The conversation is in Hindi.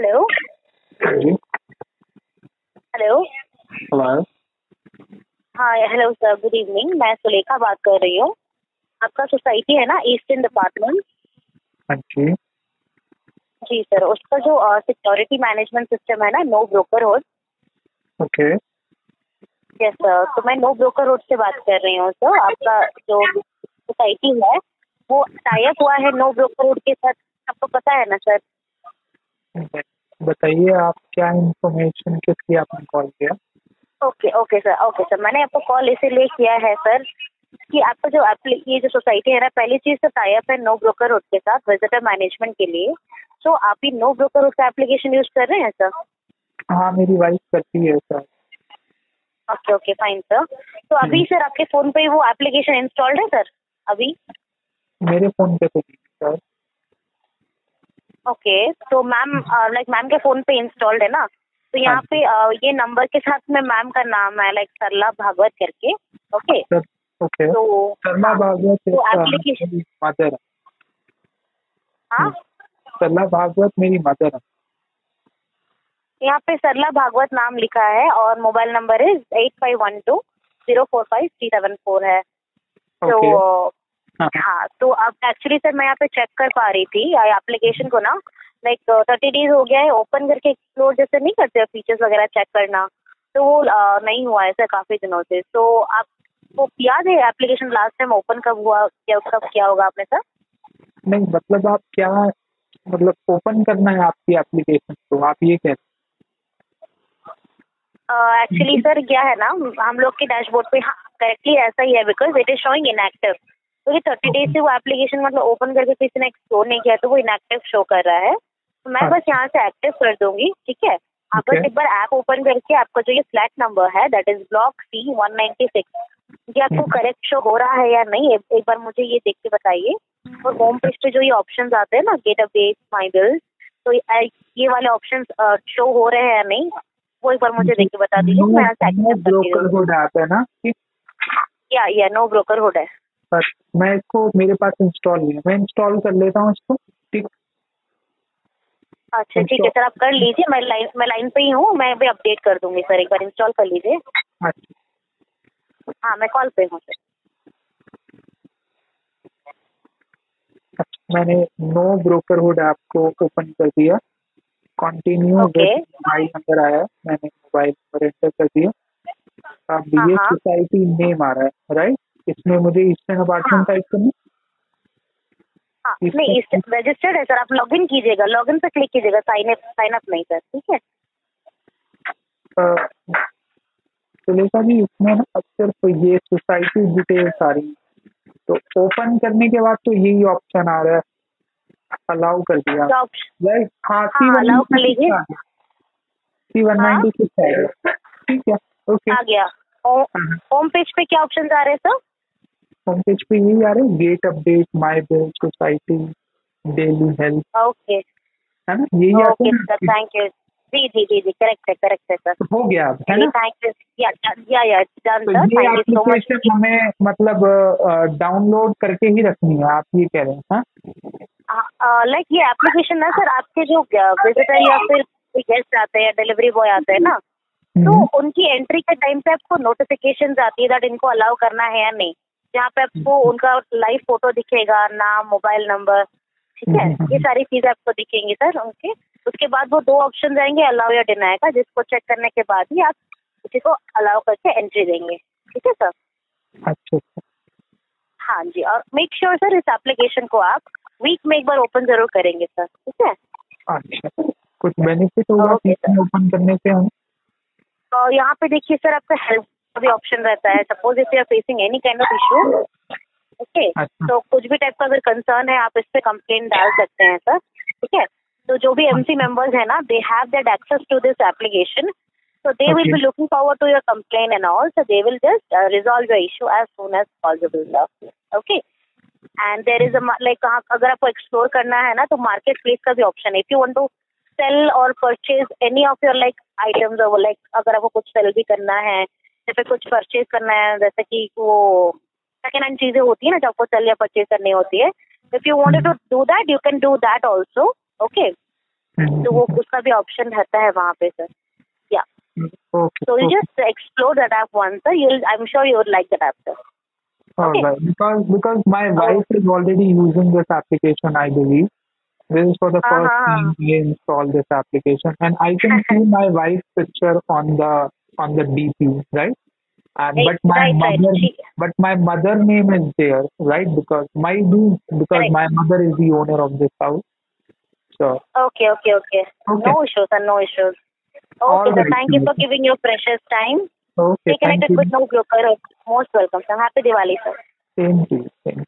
हेलो हेलो हेलो हाँ हेलो सर गुड इवनिंग मैं सुलेखा बात कर रही हूँ। आपका सोसाइटी है ना ईस्टर्न डिपार्टमेंट हाँ जी। जी सर उसका जो सिक्योरिटी मैनेजमेंट सिस्टम है ना no broker hood okay yes sir तो मैं नो ब्रोकर होड से बात कर रही हूँ सर आपका जो सोसाइटी है वो टाइप हुआ है नो ब्रोकर होड के साथ? आपको पता है ना सर बताइए आप क्या इंफॉर्मेशन किस लिए आपने कॉल किया? Okay okay sir okay sir मैंने आपको कॉल इसीलिए किया है सर कि आपका जो ये जो सोसाइटी है ना पहली चीज़ तो टाइप है नो ब्रोकर के साथ विजिटर मैनेजमेंट के लिए. तो आप ही नो ब्रोकर उसका एप्लीकेशन यूज़ कर रहे हैं सर हाँ मेरी वाइफ करती है sir okay okay fine sir तो अभी सर आपके फ़ोन पे वो एप्लीकेशन इंस्टॉल्ड है सर अभी? मेरे फ़ोन पे तो सर ओके तो मैम लाइक मैम के फ़ोन पे इंस्टॉल्ड है ना? तो यहाँ पे अ, ये नंबर के साथ में मैम का नाम है लाइक सरला भागवत करके ओके ओके तो सरला हाँ, भागवत तो एक, मदर हाँ। सरला भागवत मेरी मदर है। यहाँ पे सरला भागवत नाम लिखा है और मोबाइल नंबर है eight five one two zero four five three seven four है। तो हाँ। हाँ तो अब एक्चुअली सर मैं यहाँ पे चेक कर पा रही थी एप्लीकेशन को ना लाइक थर्टी डेज़ हो गया है ओपन करके एक्सप्लोर जैसे नहीं करते फीचर्स वगैरह चेक करना तो वो अ, नहीं हुआ है सर काफ़ी दिनों से। तो आपको याद है एप्लीकेशन लास्ट टाइम ओपन कब हुआ क्या कब किया होगा आपने सर नहीं मतलब आप क्या मतलब ओपन करना है आपकी एप्लीकेशन को आप ये कह एक्चुअली सर क्या है ना हम लोग के डैशबोर्ड पे हाँ करेक्टली ऐसा ही है because it is showing inactive तो ये थर्टी डेज़ से वो एप्लीकेशन मतलब ओपन करके किसी ने एक्सप्लोर नहीं किया तो वो इनएक्टिव शो कर रहा है। तो मैं बस यहाँ से एक्टिव कर दूँगी ठीक है? आप बस एक बार ऐप ओपन करके आपका जो ये फ्लैट नंबर है that is block C one ninety six ये आपको करेक्ट शो हो रहा है या नहीं एक, एक बार मुझे ये देख के बताइए। और होम पेज पे जो ये ऑप्शन आते हैं ना गेट अपडेट माई बिल्स तो ये वाले ऑप्शन शो हो रहे हैं या नहीं वो एक बार मुझे देख के बता दीजिए मैं यहाँ से एक्टिव है। या या नो? ब्रोकर हुड है। पर मैं इसको मेरे पास इंस्टॉल नहीं है। मैं इंस्टॉल कर लेता हूँ इसको ठीक? अच्छा ठीक है सर आप कर लीजिए। मैं लाइन मैं लाइन पे ही हूँ मैं भी अपडेट कर दूँगी सर एक बार इंस्टॉल कर लीजिए। अच्छा। हाँ मैं कॉल पे हूँ सर। अच्छा, मैंने नो ब्रोकरहुड ऐप को ओपन कर दिया। कंटिन्यू. मोबाइल नंबर आया मैंने मोबाइल नंबर एंटर कर दिया। अब ये हाँ, हाँ। सोसाइटी नेम आ रहा है राइट इसमें मुझे ईस्टर्न हाँ। अपार्टमेंट टाइप करना हाँ? नहीं इस रजिस्टर्ड है सर आप लॉग इन कीजिएगा लॉग इन पे क्लिक कीजिएगा साइन अप साइन अप नहीं सर ठीक है? सुलेखा जी इसमें ना सिर्फ़ ये सोसाइटी डिटेल्स आ रही तो ओपन करने के बाद तो यही ऑप्शन आ रहा है। अलाउ कर दिया। राइट हाँ सी हाँ, वन allow कर लीजिए। सी वन हाँ। नाइन्टी सिक्स आएगा ठीक है ओके आ गया। होम पेज पे क्या ऑप्शन आ रहे हैं सर होम पेज पे यही आ रहा है? Get update my bill society daily health okay है ना? यही आते हैं थैंक यू जी जी जी जी करेक्ट है करेक्ट है सर हो गया है ना? थैंक यू या या या डन तो sir thank you so much हमें मतलब डाउनलोड करके ही रखनी है आप ये कह रहे हैं हाँ? लाइक ये एप्लीकेशन ना सर आपके जो विजिटर या फिर गेस्ट आते हैं या डिलीवरी बॉय आते हैं ना तो हम्म, उनकी एंट्री के टाइम पे आपको नोटिफिकेशन आती है दैट इनको अलाउ करना है या नहीं। जहाँ पे आपको उनका लाइव फ़ोटो दिखेगा नाम मोबाइल नंबर ठीक है? हम्म, ये सारी चीज़ें आपको दिखेंगी सर ओके? उसके बाद वो दो ऑप्शन आएँगे अलाउ या डिनाई का जिसको चेक करने के बाद ही आप किसी को अलाउ करके एंट्री देंगे ठीक है सर अच्छा अच्छा। हाँ जी और मेक श्योर सर इस एप्लीकेशन को आप वीक में एक बार ओपन ज़रूर करेंगे सर ठीक है? अच्छा कुछ बेनिफिट होगा ओपन करने से? हम और यहाँ पे देखिए सर आपका हेल्प भी ऑप्शन रहता है. Suppose if you are facing any kind of issue okay. तो कुछ भी टाइप का अगर कंसर्न है आप इस पे कंप्लेन डाल सकते हैं सर ठीक है? तो जो भी एमसी मेंबर्स है ना they have that access to this application so they will Okay. be looking forward to your complaint and all. So they will just uh, resolve your issue as soon as possible sir. Okay? And there is a like अगर आपको एक्सप्लोर करना है ना तो मार्केट प्लेस का भी ऑप्शन है. If you want to sell और purchase any of your like items like अगर आपको कुछ सेल भी करना है रास्ते पे कुछ परचेज करना है जैसे कि वो सेकेंड हैंड चीज़ें होती है ना जब आपको चल परचेज करनी होती है। If you want to do that you can do that also okay तो वो उसका भी ऑप्शन रहता है वहाँ पे सर या so you just explore that app one sir you I am sure you'll like that app sir उसका on the DP, right? And Right, but my right, right. mother, She- but my mother name is there, right? Because my because my mother is the owner of this house. So Okay, okay, okay. Okay. No issues, sir. No issues. Okay, All sir. Thank you for giving your precious time. okay, Stay thank connected you. with No Broker. Most welcome, sir. Happy Diwali, sir. To you. Thank you. Thank